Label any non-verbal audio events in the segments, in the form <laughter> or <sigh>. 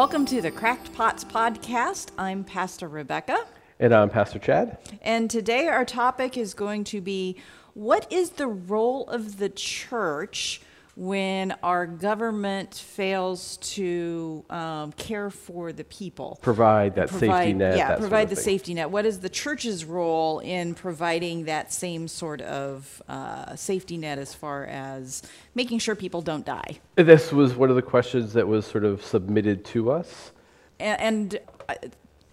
Welcome to the Cracked Pots podcast. I'm Pastor Rebecca. And I'm Pastor Chad. And today our topic is going to be what is the role of the church when our government fails to um, care for the people? Provide that safety net. Yeah, provide the thing. safety net. What is the church's role in providing that same sort of uh, safety net as far as making sure people don't die? This was one of the questions that was sort of submitted to us. And, and uh,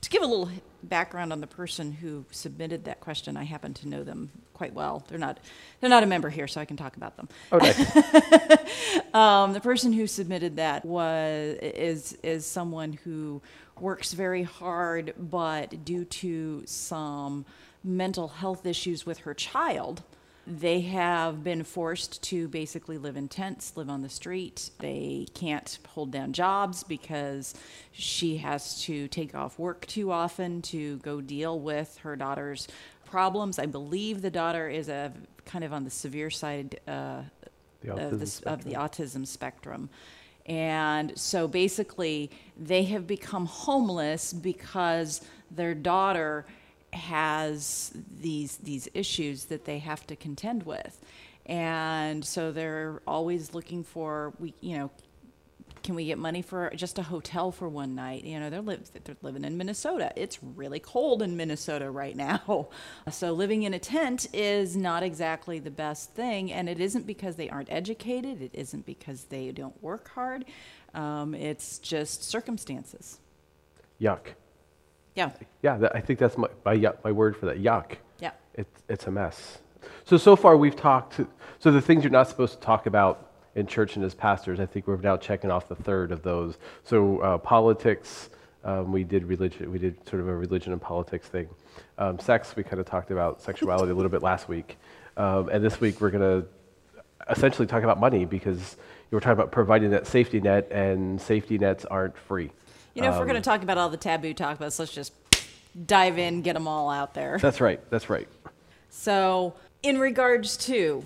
to give a little background on the person who submitted that question, I happen to know them quite well. They're not they're not a member here, so I can talk about them. Nice. <laughs> Um, the person who submitted that was is is someone who works very hard, but due to some mental health issues with her child, they have been forced to basically live in tents, live on the street. They can't hold down jobs because she has to take off work too often to go deal with her daughter's problems. I believe the daughter is a kind of on the severe side uh, The of, this, of the autism spectrum. And so basically, they have become homeless because their daughter has these these issues that they have to contend with, and so they're always looking for we you know can we get money for just a hotel for one night? You know, they're, live, they're living in Minnesota. It's really cold in Minnesota right <laughs> now. So living in a tent is not exactly the best thing. And it isn't because they aren't educated, it isn't because they don't work hard. Um, it's just circumstances. Yuck. Yeah. Yeah, that, I think that's my, my, my word for that. Yuck. Yeah. It, it's a mess. So, so far we've talked, so the things you're not supposed to talk about in church and as pastors, I think we're now checking off the third of those. So uh, politics, um, we did religion, we did sort of a religion and politics thing. Um, sex, we kind of talked about sexuality a little bit last week. Um, and this week we're going to essentially talk about money because you were talking about providing that safety net and safety nets aren't free. You know, if we're Um, going to talk about all the taboo talk about, let's just dive in, get them all out there. That's right, that's right. So, in regards to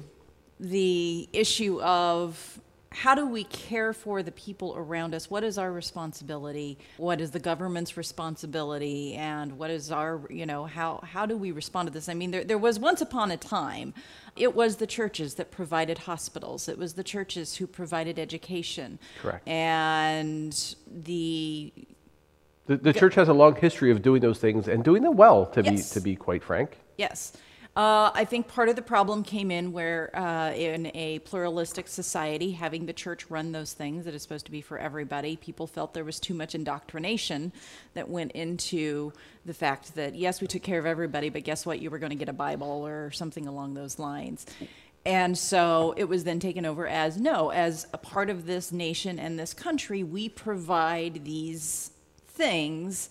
the issue of how do we care for the people around us? What is our responsibility? What is the government's responsibility? And what is our, you know, how, how do we respond to this? I mean, there, there was once upon a time, it was the churches that provided hospitals, it was the churches who provided education. Correct. And the The, the church has a long history of doing those things and doing them well, to Yes. be to be quite frank. Yes. Uh, I think part of the problem came in where, uh, in a pluralistic society, having the church run those things that is supposed to be for everybody, people felt there was too much indoctrination that went into the fact that, yes, we took care of everybody, but guess what? You were going to get a Bible or something along those lines. And so it was then taken over as no, as a part of this nation and this country, we provide these things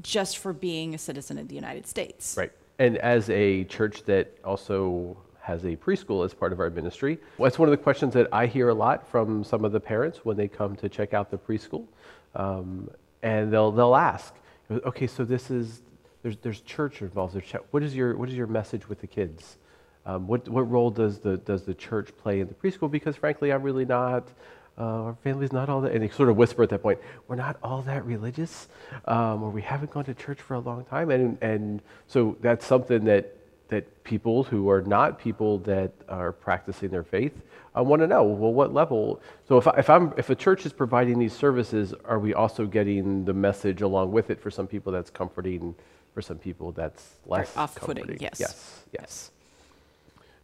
just for being a citizen of the United States. Right. And as a church that also has a preschool as part of our ministry, that's one of the questions that I hear a lot from some of the parents when they come to check out the preschool. Um, and they'll, they'll ask, okay, so this is, there's, there's church involved. There's ch- what, is your, what is your message with the kids? Um, what, what role does the, does the church play in the preschool? Because frankly, I'm really not, uh, our family's not all that, and they sort of whisper at that point, we're not all that religious, um, or we haven't gone to church for a long time. And, and so that's something that, that people who are not people that are practicing their faith uh, want to know, well, what level? So if, I, if, I'm, if a church is providing these services, are we also getting the message along with it for some people that's comforting, for some people that's less off-putting, comforting? yes. Yes, yes.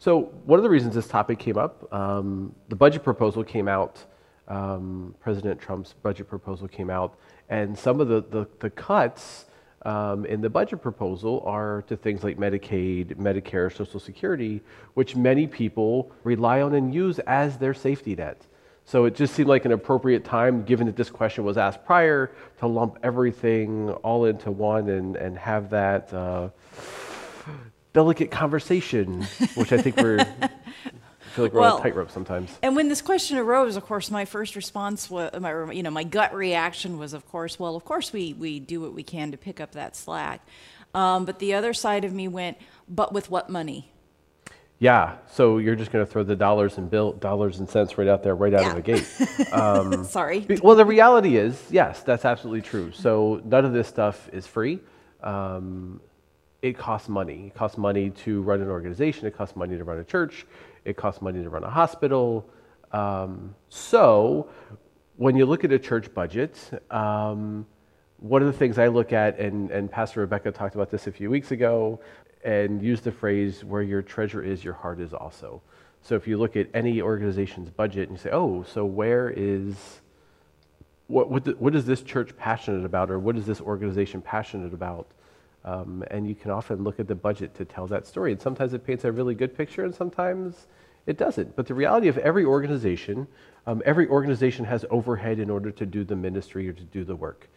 So one of the reasons this topic came up, um, the budget proposal came out. Um, President Trump's budget proposal came out, and some of the the, the cuts um, in the budget proposal are to things like Medicaid, Medicare, Social Security, which many people rely on and use as their safety net. So it just seemed like an appropriate time, given that this question was asked prior, to lump everything all into one and, and have that uh, delicate conversation, which I think we're <laughs> feel like we're Well- on a tightrope sometimes. And when this question arose, of course, my first response was, my, you know, my gut reaction was, of course, well, of course we, we do what we can to pick up that slack. Um, but the other side of me went, but with what money? Yeah, so you're just going to throw the dollars and bill dollars and cents right out there, right out Yeah. of the gate. <laughs> Sorry. Well, the reality is, yes, that's absolutely true. So none of this stuff is free. Um, it costs money. It costs money to run an organization. It costs money to run a church. It costs money to run a hospital. Um, so when you look at a church budget, um, one of the things I look at, and, and Pastor Rebecca talked about this a few weeks ago, and used the phrase, where your treasure is, your heart is also. So if you look at any organization's budget and you say, oh, so where is what, what, the, what is this church passionate about or what is this organization passionate about um, and you can often look at the budget to tell that story. And sometimes it paints a really good picture and sometimes it doesn't. But the reality of every organization um, every organization has overhead in order to do the ministry or to do the work.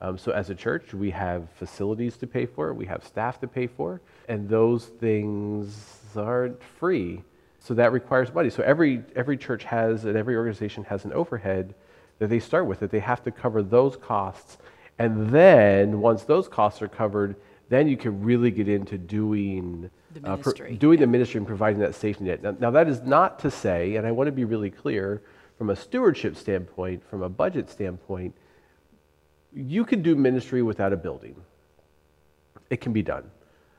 Um, so as a church we have facilities to pay for we have staff to pay for and those things aren't free. So that requires money. So every every church has and every organization has an overhead that they start with that they have to cover those costs. And then once those costs are covered then you can really get into doing The uh, ministry, doing the ministry and providing that safety net now, now that is not to say and i want to be really clear from a stewardship standpoint from a budget standpoint you can do ministry without a building it can be done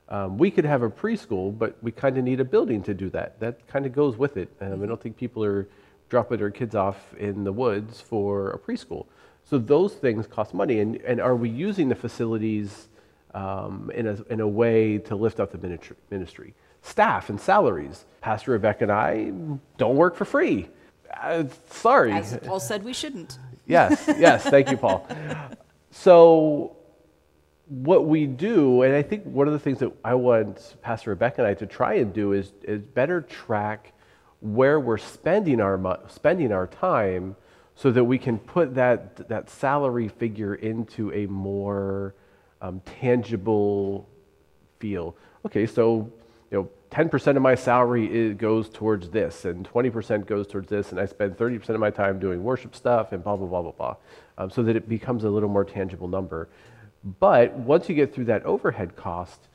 um, we could have a preschool, but we kind of need a building to do that. That kind of goes with it. Um, I don't think people are dropping their kids off in the woods for a preschool. So those things cost money. And, and are we using the facilities um, in, a, in a way to lift up the ministry? Staff and salaries. Pastor Rebecca and I don't work for free. Uh, sorry. As Paul said, we shouldn't. <laughs> Yes, yes, thank you, Paul. So, what we do, and I think one of the things that I want Pastor Rebecca and I to try and do is, is better track where we're spending our, spending our time so that we can put that, that salary figure into a more um, tangible feel. Okay, so you know, 10% of my salary goes towards this, and 20% goes towards this, and I spend 30% of my time doing worship stuff, and blah blah blah blah blah, um, so that it becomes a little more tangible number. But once you get through that overhead cost,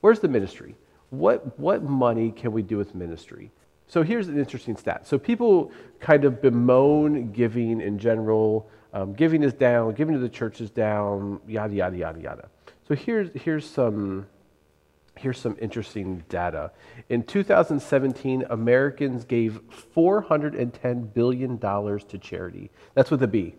where's the ministry? What what money can we do with ministry? So here's an interesting stat. So people kind of bemoan giving in general. Um, giving is down. Giving to the church is down. Yada yada yada yada. So here's here's some here's some interesting data. In 2017, Americans gave 410 billion dollars to charity. That's with a B.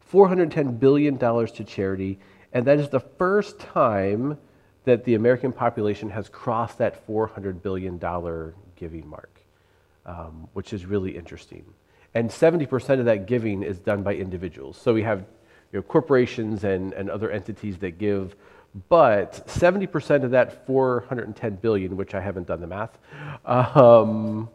410 billion dollars to charity, and that is the first time that the American population has crossed that 400 billion dollar giving mark um, which is really interesting. And 70% of that giving is done by individuals. So we have you know, corporations and, and other entities that give, but 70% of that 410 billion, which I haven't done the math, um,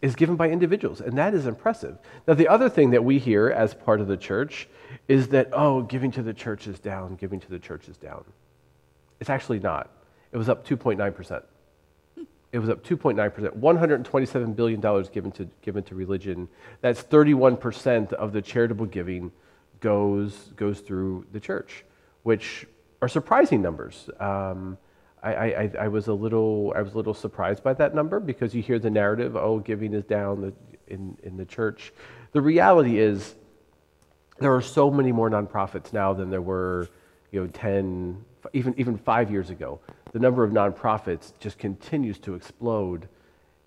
is given by individuals, and that is impressive. Now, the other thing that we hear as part of the church is that, oh, giving to the church is down, giving to the church is down. It's actually not. It was up 2.9%. It was up 2.9%, $127 billion given to, given to religion. That's 31% of the charitable giving goes, goes through the church, which are surprising numbers. Um, I, I, I was a little I was a little surprised by that number because you hear the narrative, oh, giving is down the, in, in the church. The reality is there are so many more nonprofits now than there were, you know, 10, even, even five years ago. The number of nonprofits just continues to explode.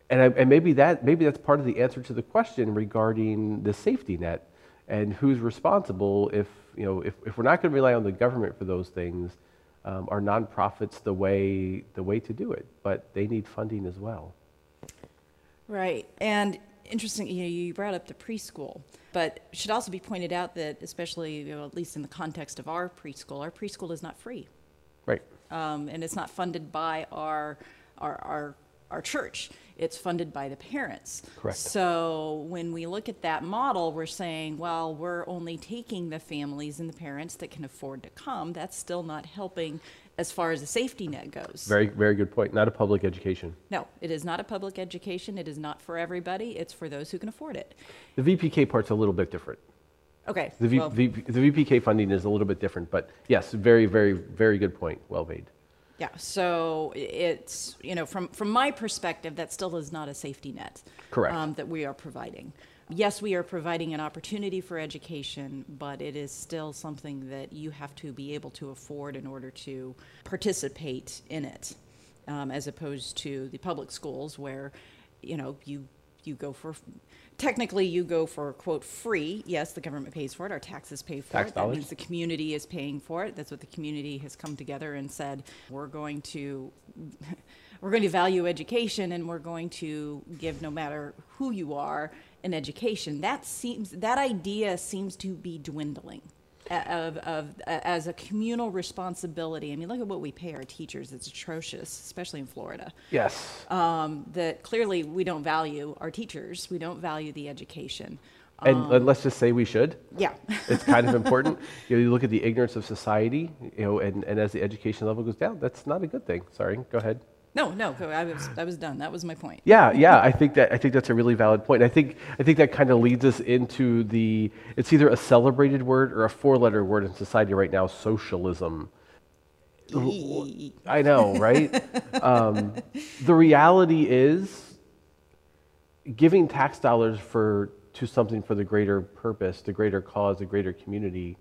And, I, and maybe, that, maybe that's part of the answer to the question regarding the safety net and who's responsible if, you know, if, if we're not going to rely on the government for those things, um, are nonprofits the way, the way to do it? But they need funding as well. Right. And interesting, you know, you brought up the preschool, but should also be pointed out that, especially, you know, at least in the context of our preschool, our preschool is not free. Um, and it's not funded by our, our, our, our church. It's funded by the parents. Correct. So when we look at that model, we're saying, well, we're only taking the families and the parents that can afford to come. That's still not helping as far as the safety net goes. Very, very good point. Not a public education. No, it is not a public education. It is not for everybody. It's for those who can afford it. The VPK part's a little bit different. Okay. The, v, well, v, the VPK funding is a little bit different, but yes, very, very, very good point. Well made. Yeah, so it's, you know, from, from my perspective, that still is not a safety net. Correct. um, That we are providing. Yes, we are providing an opportunity for education, but it is still something that you have to be able to afford in order to participate in it, um, as opposed to the public schools where, you know, you, you go for, technically you go for quote, free. Yes, the government pays for it, our taxes pay for Tax it. That means the community is paying for it. That's what the community has come together and said, we're going to, <laughs> we're going to value education and we're going to give no matter who you are an education. That seems, that idea seems to be dwindling of, of, a- as a communal responsibility. I mean, look at what we pay our teachers. It's atrocious, especially in Florida. Yes. Um, that clearly we don't value our teachers. We don't value the education. and, and let's just say we should. Yeah. <laughs> It's kind of important. <laughs> You, know, you look at the ignorance of society, you know, and, and as the education level goes down, that's not a good thing. Sorry, go ahead. No, no, I was, I was done. That was my point. Yeah, yeah, I think that I think that's a really valid point. I think I think that kind of leads us into the it's either a celebrated word or a four-letter word in society right now, socialism. I know, right? <laughs> um, the reality is giving tax dollars for to something for the greater purpose, the greater cause, the greater community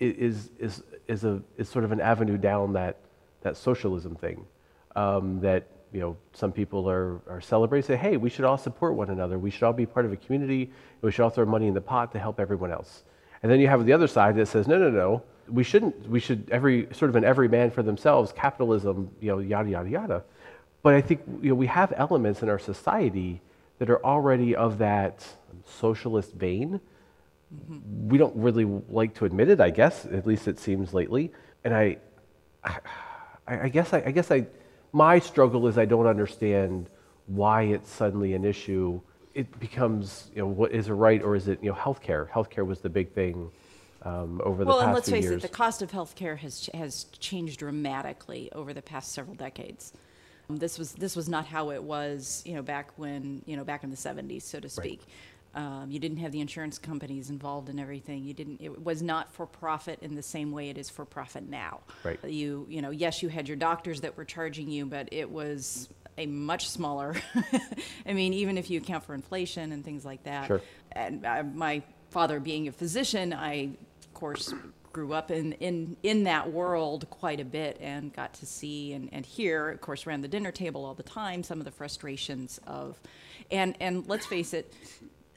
is is is a is sort of an avenue down that that socialism thing um, that you know some people are are celebrating. Say, hey, we should all support one another. We should all be part of a community. and We should all throw money in the pot to help everyone else. And then you have the other side that says, no, no, no. We shouldn't. We should every sort of an every man for themselves. Capitalism, you know, yada yada yada. But I think you know we have elements in our society that are already of that socialist vein we don't really like to admit it, I guess. At least it seems lately. And I, I, I guess I, I guess I, my struggle is I don't understand why it's suddenly an issue. It becomes, you know, what is it right or is it, you know, healthcare? Healthcare was the big thing um, over the Well, and let's face years. it, the cost of healthcare has has changed dramatically over the past several decades. Um, This was this was not how it was, you know, back when you know back in the '70s, so to speak. Um, you didn't have the insurance companies involved in everything. You didn't. It was not for profit in the same way it is for profit now. Right. You you know, yes, you had your doctors that were charging you, but it was a much smaller. <laughs> I mean, even if you account for inflation and things like that. Sure. And uh, my father being a physician, I of course grew up in, in, in that world quite a bit and got to see and, and hear, of course, around the dinner table all the time, some of the frustrations of, and, and let's face it,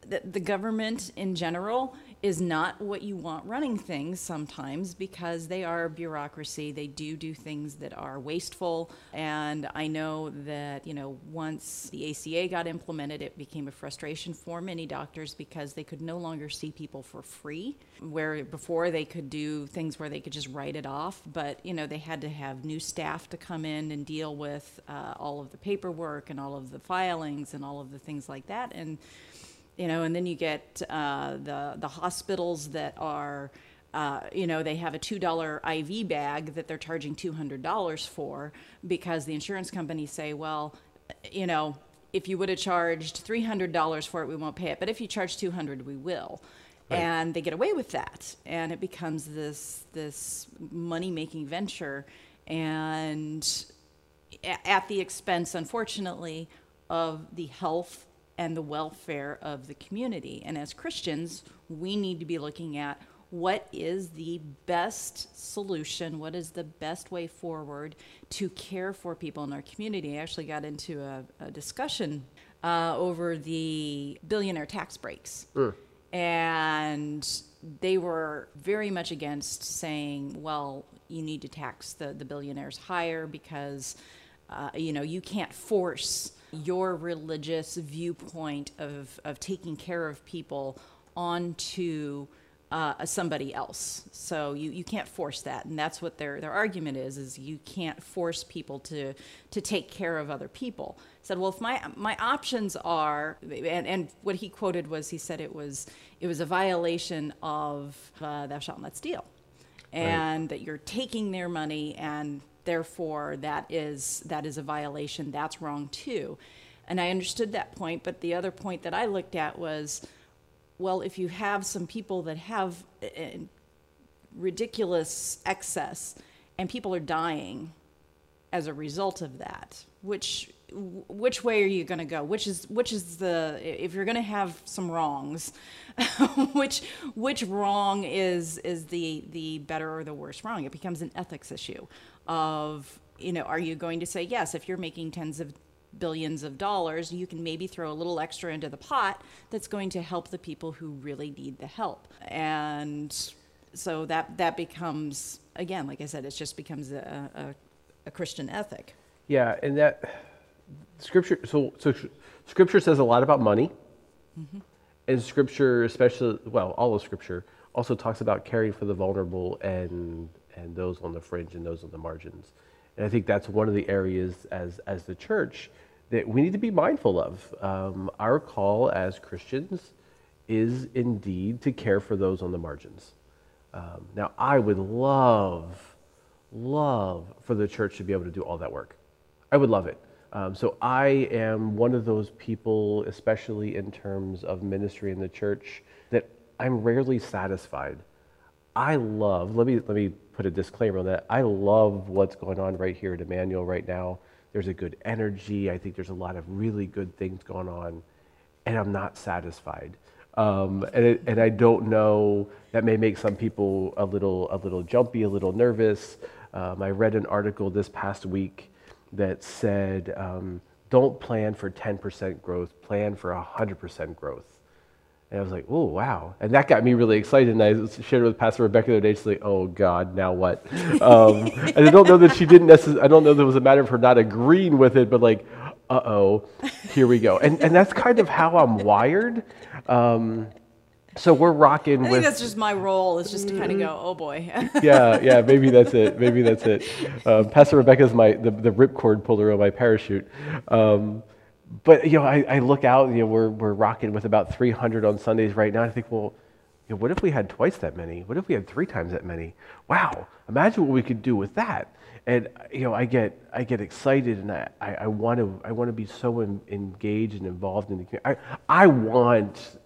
the, the government in general is not what you want running things sometimes because they are bureaucracy. They do do things that are wasteful. And I know that, you know, once the ACA got implemented, it became a frustration for many doctors because they could no longer see people for free, where before they could do things where they could just write it off. But, you know, they had to have new staff to come in and deal with uh, all of the paperwork and all of the filings and all of the things like that. And, you know, and then you get uh, the the hospitals that are, uh, you know, they have a two dollar IV bag that they're charging two hundred dollars for because the insurance companies say, well, you know, if you would have charged three hundred dollars for it, we won't pay it, but if you charge two hundred, we will. Right. And they get away with that, and it becomes this this money making venture, and at the expense, unfortunately, of the health and the welfare of the community. And as Christians, we need to be looking at what is the best solution, what is the best way forward to care for people in our community. I actually got into a, a discussion uh, over the billionaire tax breaks. And they were very much against saying, well, you need to tax the, the billionaires higher because uh, you know, you can't force your religious viewpoint of, of taking care of people onto uh, somebody else. So you, you can't force that, and that's what their, their argument is: is you can't force people to to take care of other people. Said, well, if my my options are, and, and what he quoted was he said it was it was a violation of uh, thou shalt not steal and that you're taking their money and therefore that is that is a violation that's wrong too and i understood that point but the other point that i looked at was well if you have some people that have uh, ridiculous excess and people are dying as a result of that? Which which way are you going to go? Which is which is the if you're going to have some wrongs, <laughs> which which wrong is is the the better or the worse wrong? It becomes an ethics issue of you know are you going to say yes if you're making tens of billions of dollars you can maybe throw a little extra into the pot that's going to help the people who really need the help. And so that that becomes again like i said it just becomes a, a, a christian ethic. Yeah, and that scripture. So, so scripture says a lot about money, mm-hmm. and scripture, especially well, all of scripture also talks about caring for the vulnerable and and those on the fringe and those on the margins. And I think that's one of the areas as as the church that we need to be mindful of. Um, our call as Christians is indeed to care for those on the margins. Um, now, I would love, love for the church to be able to do all that work. I would love it. Um, so I am one of those people, especially in terms of ministry in the church, that I'm rarely satisfied. I love. Let me let me put a disclaimer on that. I love what's going on right here at Emmanuel right now. There's a good energy. I think there's a lot of really good things going on, and I'm not satisfied. Um, and, it, and I don't know. That may make some people a little a little jumpy, a little nervous. Um, I read an article this past week that said, um, "Don't plan for 10% growth. Plan for 100% growth." And I was like, "Oh wow!" And that got me really excited. And I shared it with Pastor Rebecca the other day. She's like, "Oh God, now what?" Um, and I don't know that she didn't necessarily. I don't know that it was a matter of her not agreeing with it, but like, "Uh oh, here we go." And and that's kind of how I'm wired. Um, so we're rocking with i think with that's just my role is just to kind of go oh boy <laughs> yeah, yeah, maybe that's it. Maybe that's it. Um, Pastor Rebecca's my the, the ripcord puller on my parachute. Um, but you know, I, I look out. You know, we're we're rocking with about 300 on Sundays right now. I think, well, you know, what if we had twice that many? What if we had three times that many? Wow! Imagine what we could do with that. And you know, I get I get excited, and I, I, I want to I want to be so en- engaged and involved in the community. I I want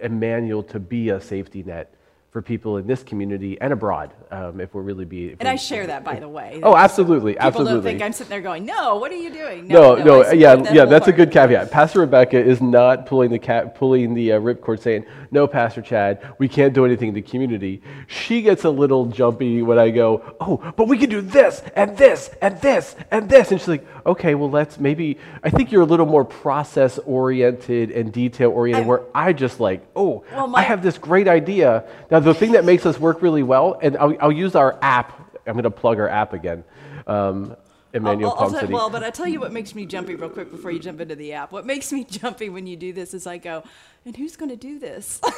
Emmanuel to be a safety net for people in this community and abroad, um, if we're really be. if and i share that by the way Oh, absolutely, people absolutely. don't think i'm sitting there going no what are you doing no, no, I yeah, that yeah, that's a good caveat. Pastor Rebecca is not pulling the cat, pulling the uh, ripcord, saying, "No, Pastor Chad, we can't do anything in the community." She gets a little jumpy when I go, "Oh, but we can do this and this and this and this," and she's like, "Okay, well, let's maybe." I think you're a little more process oriented and detail oriented, where I just like, "Oh, Well, I have this great idea." Now, the thing that makes us work really well, and I'll, I'll use our app. I'm going to plug our app again. Um, Emmanuel I'll, I'll Palm City. well, but I tell you what makes me jumpy real quick before you jump into the app. What makes me <laughs> jumpy when you do this is I go, and who's going to do this? <laughs>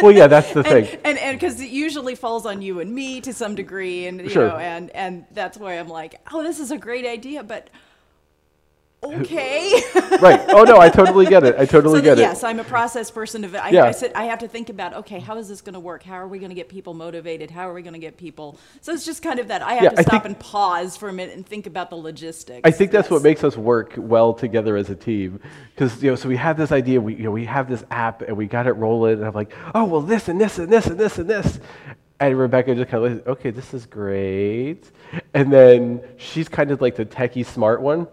Well, yeah, that's the <laughs> thing. and and because it usually falls on you and me to some degree, and you Sure. know, and and that's why I'm like, oh, this is a great idea, but okay. <laughs> right. Oh no, I totally get it. I totally so get that, it. yes, I'm a process person. Of I, Yeah. I, sit, I have to think about okay, how is this going to work? How are we going to get people motivated? How are we going to get people? So it's just kind of that I have Yeah, to I stop think- and pause for a minute and think about the logistics. I think that's Yes. what makes us work well together as a team. Because you know, so we have this idea, we you know, we have this app, and we got it rolling, and I'm like, oh well, this and this and this and this and this, and Rebecca just kind of like, okay, this is great, and then she's kind of like the techie smart one.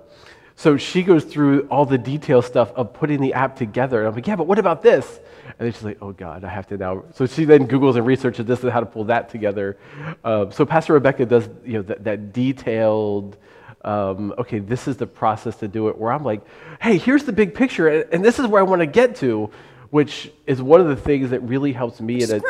So she goes through all the detail stuff of putting the app together. And I'm like, yeah, but what about this? And then she's like, oh God, I have to now. So she then Googles and researches this and how to pull that together. Um, so Pastor Rebecca does, you know, that, that detailed, um, okay, this is the process to do it, where I'm like, hey, here's the big picture, and, and this is where I want to get to, which is one of the things that really helps me in a,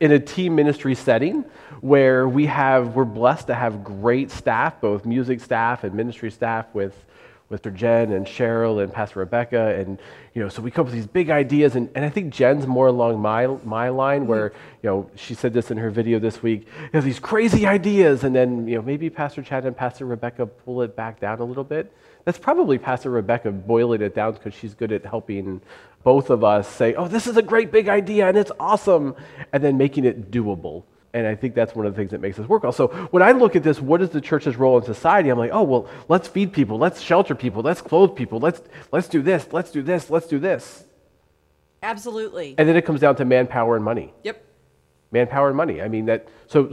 in a team ministry setting where we have we're blessed to have great staff both music staff and ministry staff with Mr. Jen and Cheryl and Pastor Rebecca and you know so we come up with these big ideas and, and I think Jen's more along my my line where you know she said this in her video this week you know these crazy ideas and then you know maybe Pastor Chad and Pastor Rebecca pull it back down a little bit that's probably Pastor Rebecca boiling it down because she's good at helping both of us say, oh, this is a great big idea and it's awesome, and then making it doable. And I think that's one of the things that makes us work. Also, when I look at this, what is the church's role in society? I'm like, oh, well, let's feed people, let's shelter people, let's clothe people, let's, let's do this, let's do this, let's do this. Absolutely. And then it comes down to manpower and money. Yep. Manpower and money. I mean, that, so,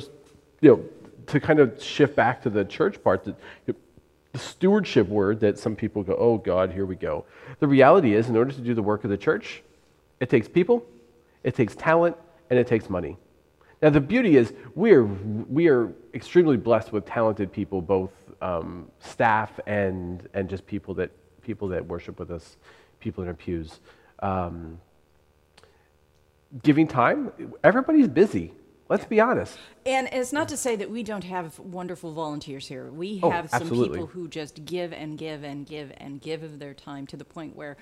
you know, to kind of shift back to the church part, that, the stewardship word that some people go, oh God, here we go. The reality is, in order to do the work of the church, it takes people, it takes talent, and it takes money. Now, the beauty is, we are, we are extremely blessed with talented people, both um, staff and, and just people that, people that worship with us, people in our pews. Um, giving time, everybody's busy. Let's be honest. And it's not to say that we don't have wonderful volunteers here. We Oh, have some absolutely. people who just give and give and give and give of their time to the point where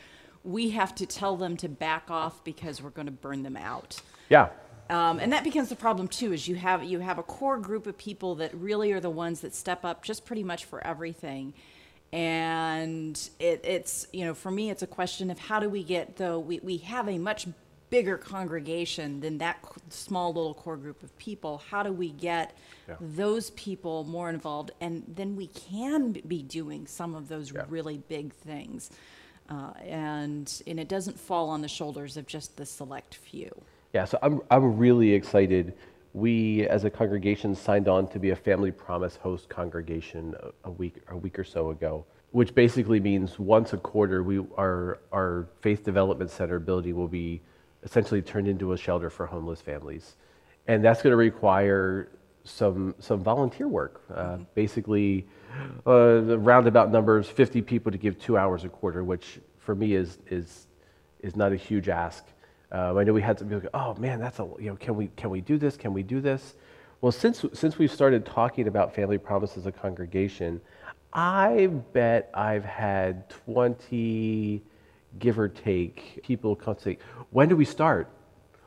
we have to tell them to back off because we're going to burn them out. Yeah. Um, and that becomes the problem too. Is you have you have a core group of people that really are the ones that step up just pretty much for everything, and it, it's you know for me it's a question of how do we get though we, we have a much bigger congregation than that small little core group of people. How do we get Yeah. those people more involved, and then we can be doing some of those Yeah. really big things, uh, and and it doesn't fall on the shoulders of just the select few. Yeah, so I'm, I'm really excited. We, as a congregation, signed on to be a Family Promise host congregation a, a week a week or so ago, which basically means once a quarter, we our our Faith Development Center building will be essentially turned into a shelter for homeless families, and that's going to require some some volunteer work. Uh, Basically, uh, the roundabout numbers: 50 people to give two hours a quarter, which for me is is is not a huge ask. Um, I know we had some people go, "Oh man, that's a you know, can we can we do this? Can we do this?" Well, since since we've started talking about Family Promise as a congregation, I bet I've had 20, give or take, people come say, "When do we start?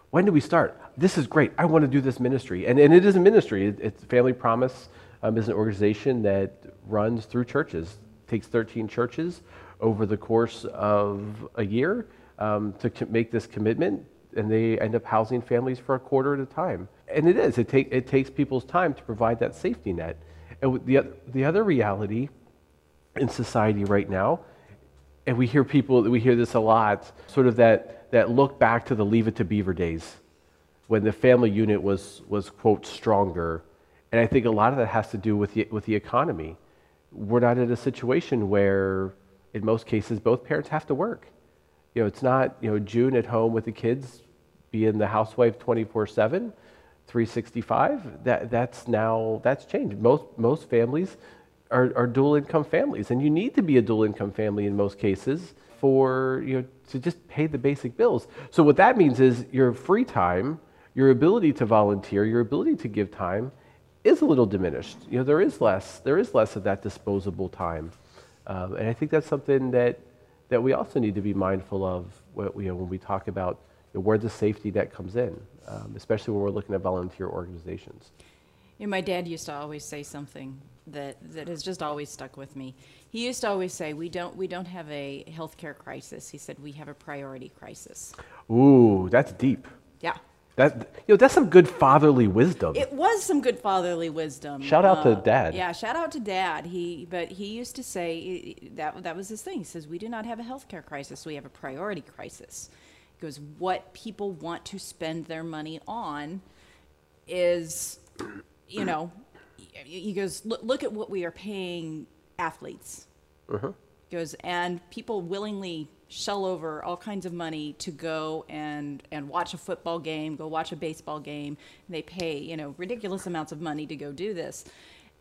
When do we start? This is great. I want to do this ministry." And and it is a ministry. It, it's Family Promise um, is an organization that runs through churches. Takes 13 churches over the course of a year um, to make this commitment, and they end up housing families for a quarter at a time. And it is. It, take, it takes people's time to provide that safety net. And the, the other reality in society right now, and we hear people, we hear this a lot, sort of that, that look back to the Leave It to Beaver days when the family unit was, was quote, stronger. And I think a lot of that has to do with the, with the economy. We're not in a situation where, in most cases, both parents have to work. You know, it's not, you know, June at home with the kids, being the housewife 24 7, 365. That, that's now, that's changed. Most, most families are, are dual income families, and you need to be a dual income family in most cases for, you know, to just pay the basic bills. So what that means is your free time, your ability to volunteer, your ability to give time is a little diminished. You know, there is less, there is less of that disposable time. Um, and I think that's something that, that we also need to be mindful of when, you know, when we talk about you know, where the safety net comes in, um, especially when we're looking at volunteer organizations. You know, my dad used to always say something that, that has just always stuck with me. He used to always say, "We don't we don't have a healthcare crisis." He said, "We have a priority crisis." Ooh, that's deep. Yeah, That, you know, that's some good fatherly wisdom. it was some good fatherly wisdom. Shout out to Uh, Dad. Yeah, shout out to Dad. He but he used to say that that was his thing. He says, "We do not have a healthcare crisis. We have a priority crisis." He goes, "What people want to spend their money on is, you know." He goes, "Look, look at what we are paying athletes." He goes and people willingly shell over all kinds of money to go and and watch a football game go watch a baseball game. They pay you know ridiculous amounts of money to go do this.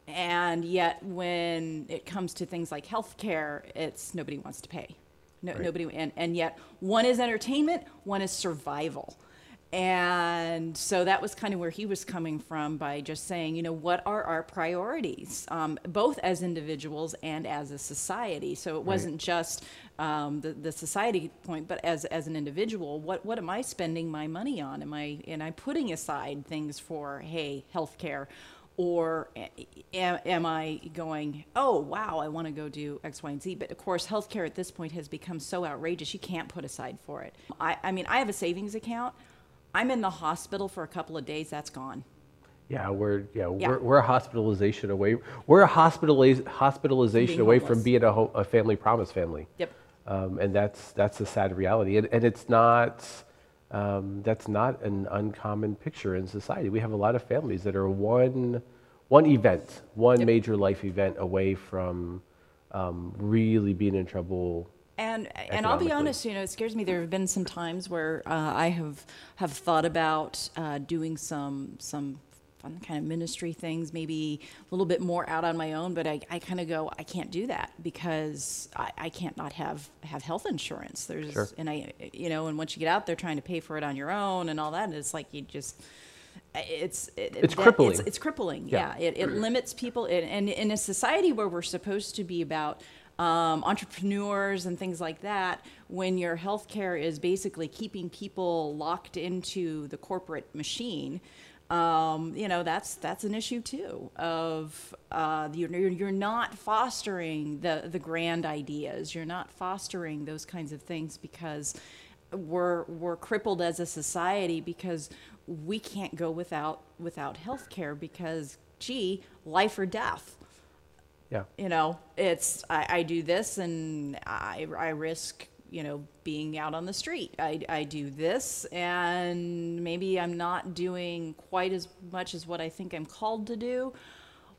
And yet when it comes to things like healthcare it's nobody wants to pay. No, Right. nobody and, and yet one is entertainment one is survival and so that was kind of where he was coming from by just saying, you know, what are our priorities, um, both as individuals and as a society. So it wasn't just um, the, the society point, but as, as an individual, what, what am I spending my money on? Am I, am I putting aside things for, hey, healthcare? Or am, am I going, oh, wow, I want to go do X, Y, and Z? But of course, healthcare at this point has become so outrageous, you can't put aside for it. I, I mean, I have a savings account. I'm in the hospital for a couple of days, that's gone. Yeah, we're yeah, Yeah. We're, we're a hospitalization away. We're a hospitaliz- hospitalization away from being a, ho- a family promise family. Yep. Um, and that's that's a sad reality, and, and it's not um, that's not an uncommon picture in society. We have a lot of families that are one one event, one Yep. major life event away from um, really being in trouble. And and I'll be honest, you know, it scares me. There have been some times where uh, I have have thought about uh, doing some some fun kind of ministry things, maybe a little bit more out on my own. But I, I kind of go, I can't do that because I, I can't not have have health insurance. There's Sure. and I you know, and once you get out there trying to pay for it on your own and all that, and it's like you just. It's it, It's that- crippling. It's, it's crippling. Yeah. Yeah, it, it limits people, and, and in a society where we're supposed to be about um, entrepreneurs and things like that, when your healthcare is basically keeping people locked into the corporate machine, um, you know that's that's an issue too. Of uh, you're, you're not fostering the the grand ideas. You're not fostering those kinds of things because we're we're crippled as a society because we can't go without without health care because gee life or death Yeah. you know it's I, I do this and I, I risk you know being out on the street I, I do this and maybe i'm not doing quite as much as what i think i'm called to do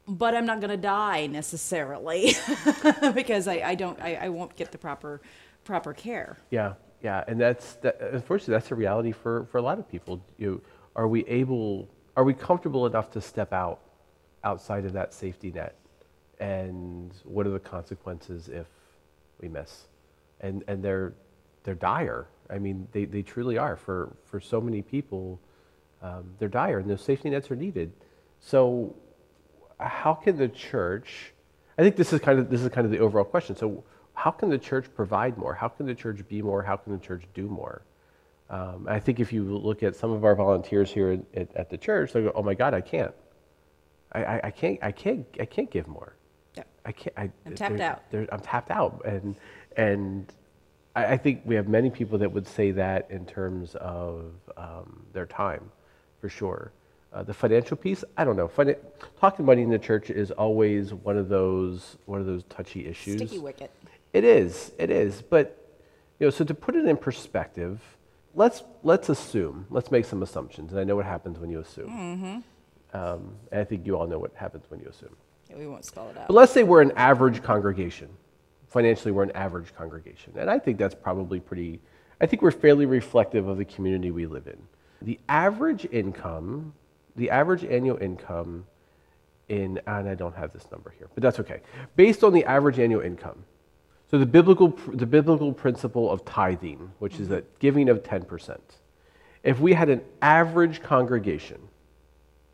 but i'm not going to die necessarily <laughs> because I, I don't I, I won't get the proper proper care Yeah, yeah, and that's that, unfortunately that's a reality for, for a lot of people. You are we able, are we comfortable enough to step out outside of that safety net, and what are the consequences if we miss? And and they're they're dire. I mean, they, they truly are for for so many people. Um, they're dire, and those safety nets are needed. So, how can the church? I think this is kind of this is kind of the overall question. So, how can the church provide more? How can the church be more? How can the church do more? Um, I think if you look at some of our volunteers here at, at, the church, they go, "Oh my God, I can't. I, I, I can't. I can't. I can't give more. I can't. I, I'm tapped out. I'm tapped out, and and I, I think we have many people that would say that in terms of um, their time, for sure. Uh, the financial piece, I don't know. Finan- talking money in the church is always one of those one of those touchy issues. sticky wicket It is. It is. But you know, so to put it in perspective, let's let's assume. Let's make some assumptions, and I know what happens when you assume. Mm-hmm. Um, and I think you all know what happens when you assume. We won't spell it out But let's say we're an average congregation. Financially, we're an average congregation. And I think that's probably pretty, I think we're fairly reflective of the community we live in. The average income, the average annual income in, and I don't have this number here, but that's okay. Based on the average annual income, so the biblical, the biblical principle of tithing, which is mm-hmm. that giving of 10%. If we had an average congregation,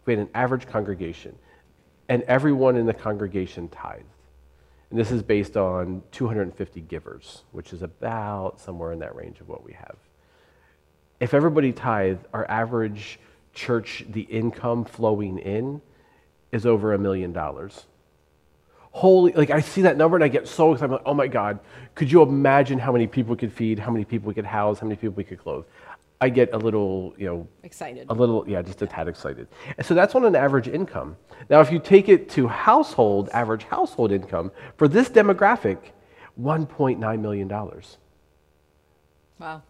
if we had an average congregation, and everyone in the congregation tithed. And this is based on 250 givers, which is about somewhere in that range of what we have. If everybody tithed, our average church, the income flowing in is over a million dollars. Holy, like I see that number and I get so excited. I'm like, oh my God, could you imagine how many people we could feed, how many people we could house, how many people we could clothe? I get a little, you know, excited a little, yeah, just a tad excited. And so that's on an average income. Now, if you take it to household, average household income, for this demographic, $1.9 million. wow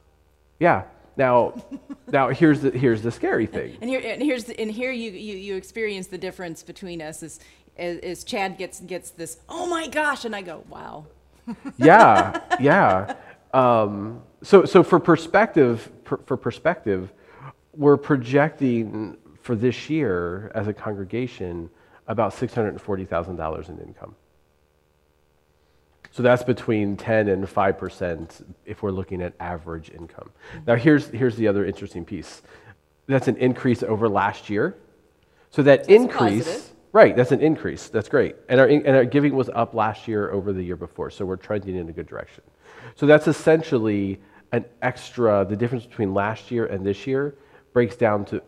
Yeah. Now, <laughs> now here's, the, here's the scary thing. And here, and here's, the, and here you, you, you experience the difference between us is, is, is Chad gets, gets this, oh my gosh, and I go, wow. yeah, yeah. Um, so, so for perspective, per, for perspective, we're projecting for this year as a congregation about six hundred and forty thousand dollars in income. So that's between ten and five percent if we're looking at average income. Now, here's here's the other interesting piece. That's an increase over last year. So that increase. positive. Right, that's an increase. That's great. And our, and our giving was up last year over the year before, so we're trending in a good direction. So that's essentially an extra, the difference between last year and this year breaks down to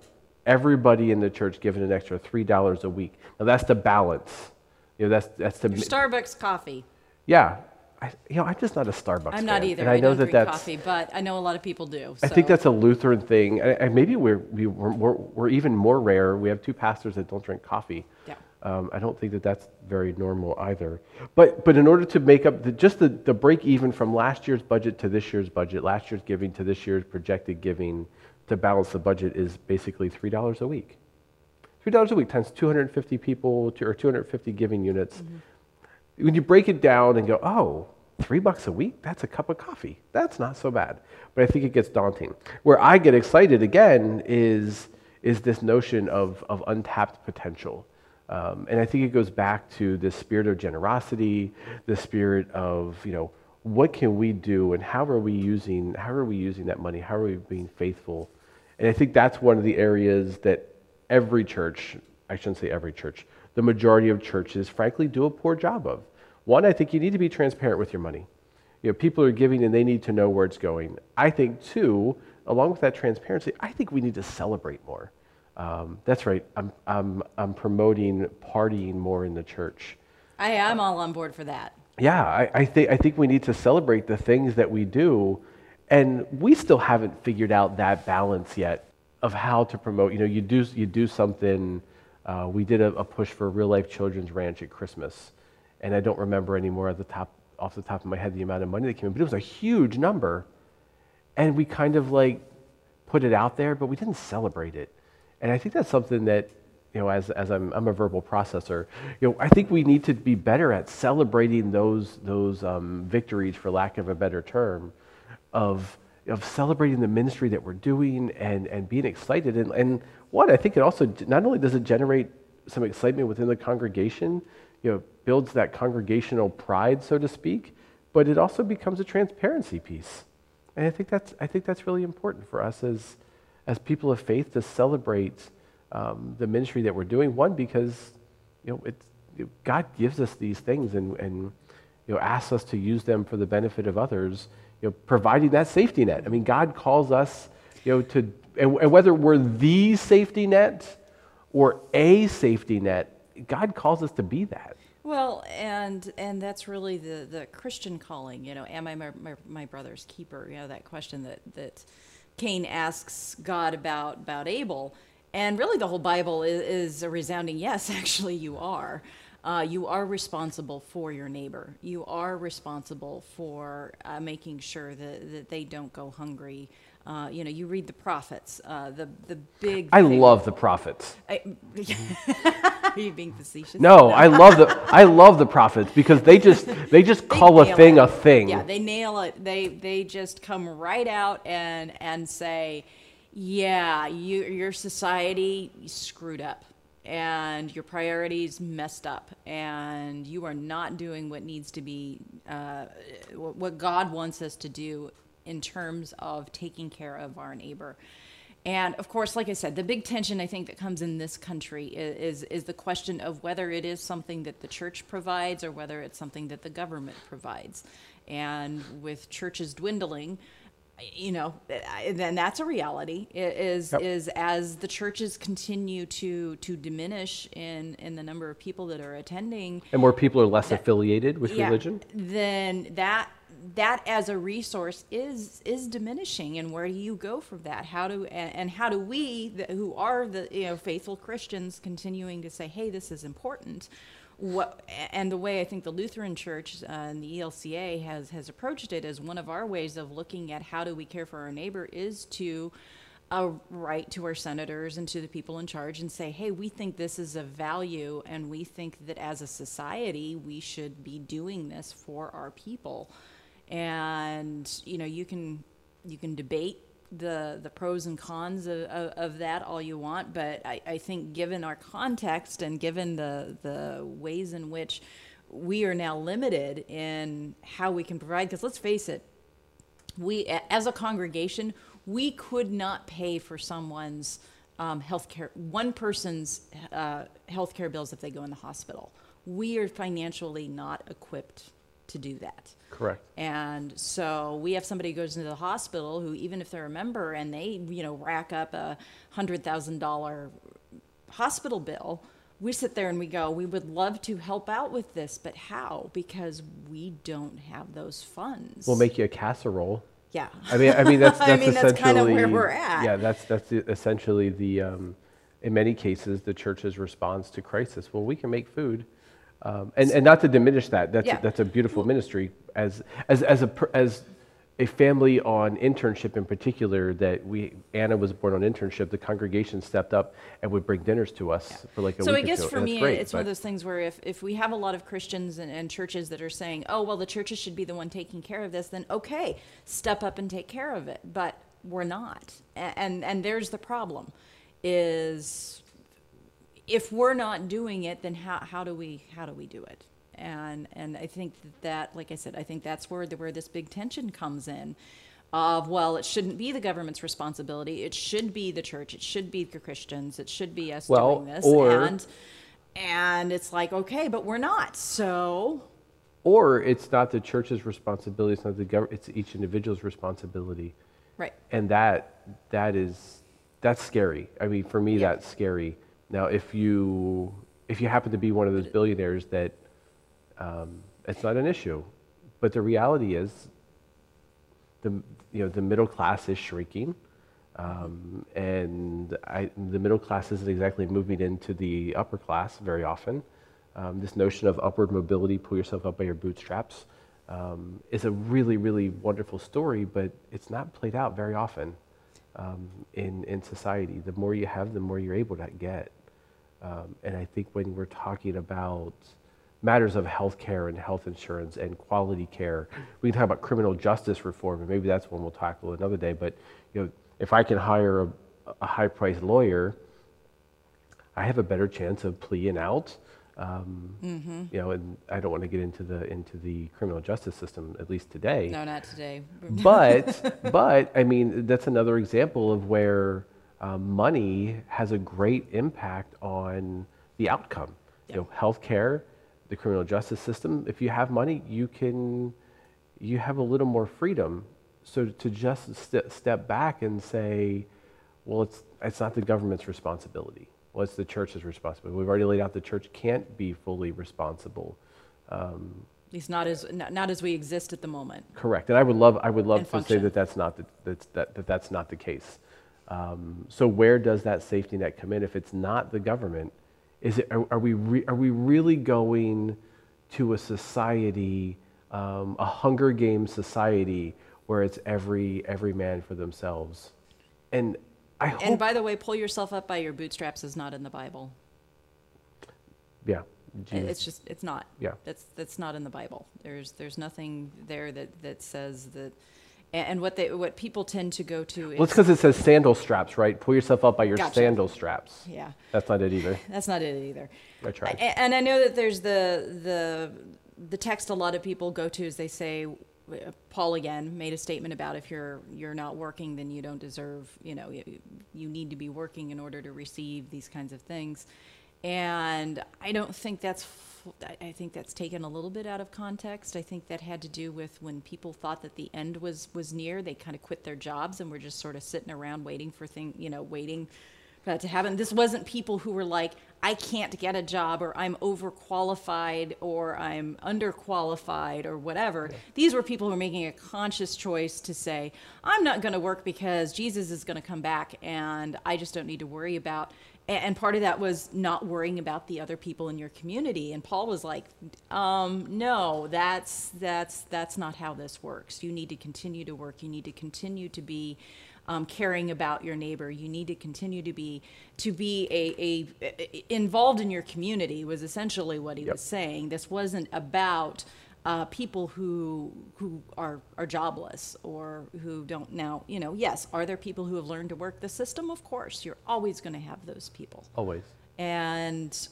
everybody in the church giving an extra $3 a week. Now that's the balance. You know, that's, that's the, Your Starbucks coffee. yeah. I, you know, I'm just not a Starbucks I'm not fan, either. And I, I know don't that drink that's, coffee, but I know a lot of people do. I think that's a Lutheran thing. And maybe we're, we, we're, we're, we're even more rare. We have two pastors that don't drink coffee. Yeah. Um, I don't think that that's very normal either. But, but in order to make up the, just the, the break even from last year's budget to this year's budget, last year's giving to this year's projected giving to balance the budget is basically $3 a week. $3 a week times 250 people to, or 250 giving units. when you break it down and go, oh, three bucks a week? That's a cup of coffee. That's not so bad. But I think it gets daunting. Where I get excited again is, is this notion of, of untapped potential. Um, and I think it goes back to the spirit of generosity, the spirit of, you know, what can we do and how are we using, how are we using that money? How are we being faithful? And I think that's one of the areas that every church, I shouldn't say every church, the majority of churches, frankly, do a poor job of. One, I think you need to be transparent with your money. You know, people are giving and they need to know where it's going. I think, two, along with that transparency, I think we need to celebrate more. Um, that's right. I'm, I'm, I'm promoting partying more in the church. I am all on board for that. Yeah, I, I, think, I think we need to celebrate the things that we do. And we still haven't figured out that balance yet of how to promote. You know, you do, you do something. Uh, we did a, a, push for Real Life Children's Ranch at Christmas. And I don't remember anymore at the top, off the top of my head the amount of money that came in, but it was a huge number. And we kind of like put it out there, but we didn't celebrate it. And I think that's something that, you know, as, as I'm, I'm a verbal processor, you know, I think we need to be better at celebrating those, those um, victories, for lack of a better term, of, of celebrating the ministry that we're doing and, and being excited. And, and what I think it also, not only does it generate some excitement within the congregation, you know, builds that congregational pride, so to speak, but it also becomes a transparency piece. And I think that's, I think that's really important for us as, as people of faith to celebrate um, the ministry that we're doing. One, because you know, it's, God gives us these things and, and you know, asks us to use them for the benefit of others, you know, providing that safety net. I mean, God calls us you know, to, and, and whether we're the safety net or a safety net, God calls us to be that. Well, and and that's really the the Christian calling. You know, am I my, my, my brother's keeper? You know, that question that that Cain asks God about about Abel, and really the whole Bible is, is a resounding yes. <laughs> Actually, you are. Uh, you are responsible for your neighbor. You are responsible for uh, making sure that, that they don't go hungry. Uh, you know, you read the prophets, uh, the the big. I love the prophets. I, <laughs> <laughs> Are you being facetious? No, I love the I love the prophets because they just <laughs> they just they call a thing it. a thing. Yeah, they nail it. They they just come right out and and say, yeah, you your society screwed up and your priorities messed up and you are not doing what needs to be uh, what god wants us to do in terms of taking care of our neighbor. And of course, like I said, the big tension I think that comes in this country is, is, is the question of whether it is something that the church provides or whether it's something that the government provides. And with churches dwindling, you know, then that's a reality. Is yep. is as the churches continue to to diminish in in the number of people that are attending, and more people are less that, affiliated with yeah, religion, then that that as a resource is is diminishing and where do you go from that? How do and, how do we who are the you know faithful christians continuing to say hey this is important what and the way i think the lutheran church uh, and the elca has has approached it as one of our ways of looking at how do we care for our neighbor is to uh, write to our senators and to the people in charge and say, hey, we think this is a value, and we think that as a society we should be doing this for our people and you know you can you can debate the the pros and cons of, of, of, that all you want, but I, I think given our context and given the the ways in which we are now limited in how we can provide, because let's face it, we as a congregation we could not pay for someone's um, health care, one person's uh, health care bills if they go in the hospital. We are financially not equipped to do that. Correct. And so we have somebody who goes into the hospital who, even if they're a member and they, you know, rack up a hundred thousand dollar hospital bill, we sit there and we go, we would love to help out with this, but how? Because we don't have those funds. We'll make you a casserole. Yeah. I mean, I mean that's <laughs> that's I mean, essentially that's kind of where we're at. Yeah, that's that's essentially the. Um, in many cases, the church's response to crisis. Well, we can make food um, and, and not to diminish that, that's, yeah. that's a beautiful ministry. As, as, as, a, as a family on internship in particular that we Anna was born on internship. The congregation stepped up and would bring dinners to us for like a week. so I guess for me, great, it's one of those things where if, if we have a lot of Christians and, and churches that are saying, oh, well, the churches should be the one taking care of this, then okay, step up and take care of it. But we're not. A- And, and there's the problem is if we're not doing it, then how, how do we, how do we do it? And, and I think that, that, like I said, I think that's where, the, where this big tension comes in of, well, it shouldn't be the government's responsibility. It should be the church. It should be the Christians. It should be us Well, doing this. or- and, and it's like, okay, but we're not. So, or it's not the church's responsibility. It's not the government. It's each individual's responsibility. right. and that that is that's scary i mean for me Yeah. that's scary now if you if you happen to be one of those billionaires that um, it's not an issue but the reality is the you know the middle class is shrinking um, and I, the middle class isn't exactly moving into the upper class very often um, this notion of upward mobility pull yourself up by your bootstraps um, is a really, really wonderful story, but it's not played out very often um, in, in society. The more you have, the more you're able to get. Um, and I think when we're talking about matters of health care and health insurance and quality care, we can talk about criminal justice reform, and maybe that's one we'll tackle another day. But you know, if I can hire a, a high-priced lawyer, I have a better chance of pleading out. Um, Mm-hmm. You know, and I don't want to get into the into the criminal justice system at least today. No, not today. <laughs> But but I mean that's another example of where um, money has a great impact on the outcome. You know, healthcare, the criminal justice system. If you have money, you can you have a little more freedom. So to just st- step back and say, well, it's it's not the government's responsibility. Well, it's the church's responsibility. We've already laid out the church can't be fully responsible. At least not as not, not as we exist at the moment. Correct, and I would love, I would love And to say that that's not, the, that's, that, that that's not the case. Um, so where does that safety net come in? If it's not the government, is it, are, are we, re, are we really going to a society, um, a Hunger Games society, where it's every, every man for themselves? And I hope, And by the way, pull yourself up by your bootstraps is not in the Bible. yeah, Jesus. It's just it's not. Yeah. That's that's not in the Bible. There's there's nothing there that that says that. And what they what people tend to go to is well, it's because it says sandal straps, right? Pull yourself up by your Gotcha. sandal straps. yeah. That's not it either. <laughs> That's not it either. I tried. And I know that there's the the the text a lot of people go to is they say Paul again made a statement about if you're you're not working then you don't deserve you know you, you need to be working in order to receive these kinds of things and I don't think that's I- I think that's taken a little bit out of context I think that had to do with when people thought that the end was was near they kind of quit their jobs and were just sort of sitting around waiting for thing you know waiting for that to happen. This wasn't people who were like, I can't get a job, or I'm overqualified, or I'm underqualified, or whatever. These were people who were making a conscious choice to say, I'm not going to work because Jesus is going to come back, and I just don't need to worry about. A- And part of that was not worrying about the other people in your community. And Paul was like, um, "No, that's that's that's not how this works. You need to continue to work. You need to continue to be." um, caring about your neighbor. You need to continue to be to be a, a, involved in your community was essentially what he Yep. was saying. This wasn't about uh, people who who are are jobless or who don't now. You know, yes, are there people who have learned to work the system? Of course, you're always going to have those people Always. and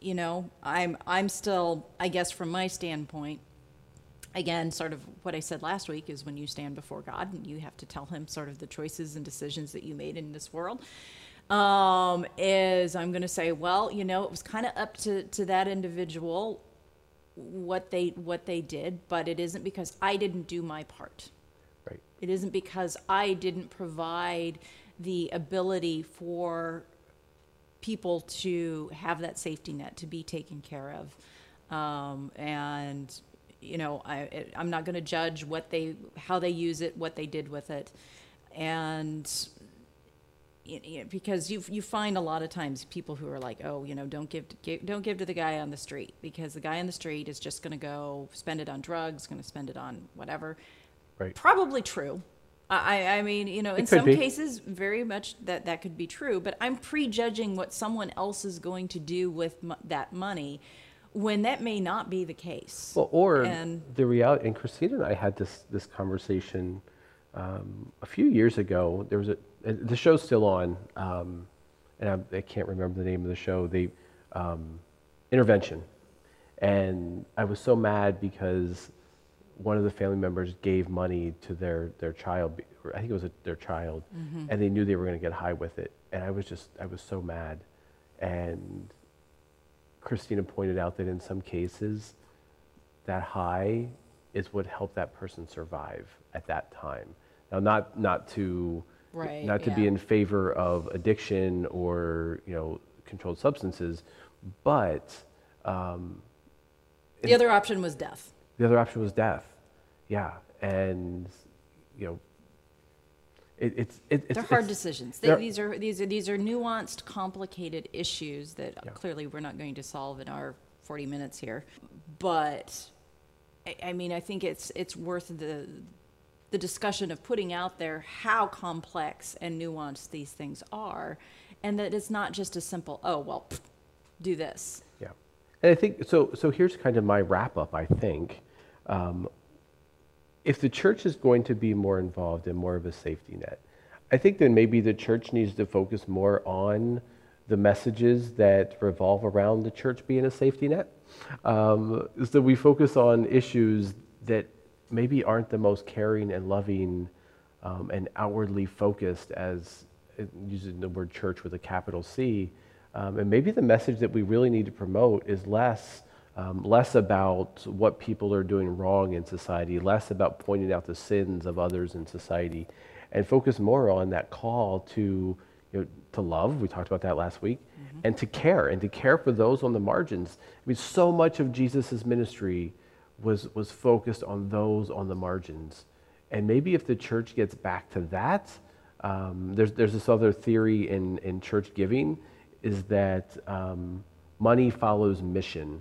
you know i'm i'm still i guess from my standpoint again sort of what i said last week is when you stand before god and you have to tell him sort of the choices and decisions that you made in this world um, is i'm going to say well you know it was kind of up to to that individual what they what they did but it isn't because i didn't do my part Right. it isn't because I didn't provide the ability for people to have that safety net to be taken care of. Um, and, you know, I, it, I'm not going to judge what they, how they use it, what they did with it. And, y- y- because you you find a lot of times people who are like, oh, you know, don't give, to, give don't give to the guy on the street because the guy on the street is just going to go spend it on drugs, going to spend it on whatever. Right. Probably true. I, I- mean, you know, in some be. cases, very much that that could be true. But I'm prejudging what someone else is going to do with mo- that money, when that may not be the case. Well, or And- the reality, and Christina and I had this this conversation um, a few years ago. There was a the show's still on, um, and I, I can't remember the name of the show. The um, intervention, and I was so mad because one of the family members gave money to their their child. or I think it was a, their child, and they knew they were going to get high with it. And I was just I was so mad, and Christina pointed out that in some cases, that high is what helped that person survive at that time. Now, not not to Right, not to be in favor of addiction or you know controlled substances, but um, the other option was death. the other option was death. Yeah, and you know, it, it's it, it's They're hard it's- decisions. They, they're- these are these are these are nuanced, complicated issues that Yeah. clearly we're not going to solve in our 40 minutes here. But I, I mean, I think it's it's worth the the discussion of putting out there how complex and nuanced these things are, and that it's not just a simple oh well, pfft, do this. Yeah, and I think so. So here's kind of my wrap up. I think um, if the church is going to be more involved and more of a safety net, I think then maybe the church needs to focus more on the messages that revolve around the church being a safety net. Um, so we focus on issues that maybe aren't the most caring and loving um, and outwardly focused as uh, using the word church with a capital C. Um, and maybe the message that we really need to promote is less, um, less about what people are doing wrong in society, less about pointing out the sins of others in society, and focus more on that call to, you know, to love. We talked about that last week, and to care, and to care for those on the margins. I mean, so much of Jesus' ministry was, was focused on those on the margins. And maybe if the church gets back to that, um, there's, there's this other theory in, in church giving is that um, money follows mission.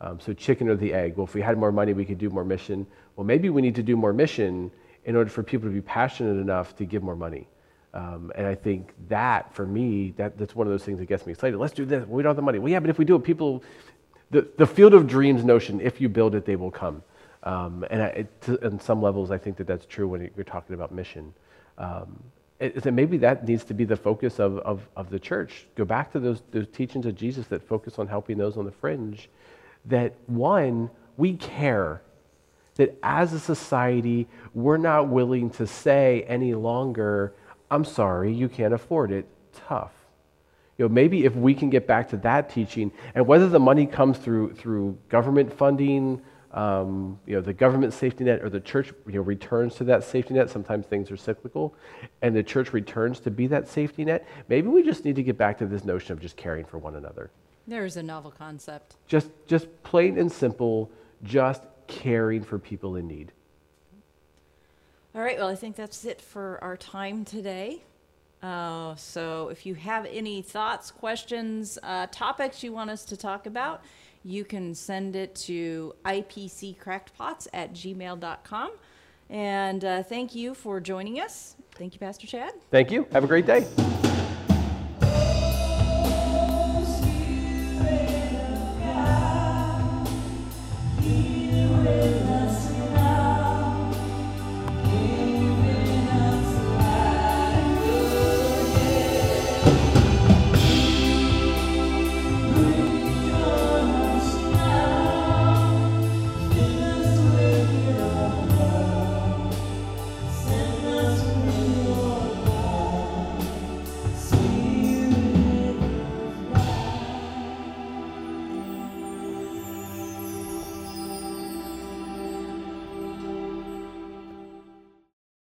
Um, so chicken or the egg. Well, if we had more money, we could do more mission. Well, maybe we need to do more mission in order for people to be passionate enough to give more money. Um, and I think that, for me, that, that's one of those things that gets me excited. Let's do this. We don't have the money. Well, yeah, but if we do it, people, the, the field of dreams notion, if you build it, they will come. Um, and I, it, on some levels, I think that that's true when you're talking about mission. Um, it, maybe that needs to be the focus of, of, of the church. Go back to those, those teachings of Jesus that focus on helping those on the fringe. That one, we care. That as a society, we're not willing to say any longer, I'm sorry, you can't afford it. Tough. You know, maybe if we can get back to that teaching, and whether the money comes through through government funding, um, you know, the government safety net, or the church, you know, returns to that safety net. Sometimes things are cyclical, and the church returns to be that safety net. Maybe we just need to get back to this notion of just caring for one another. There's a novel concept. Just, just plain and simple, just caring for people in need. All right, well, I think that's it for our time today. Uh, so if you have any thoughts, questions, uh, topics you want us to talk about, you can send it to ipccrackedpots at gmail.com. And uh, thank you for joining us. Thank you, Pastor Chad. Thank you. Have a great day.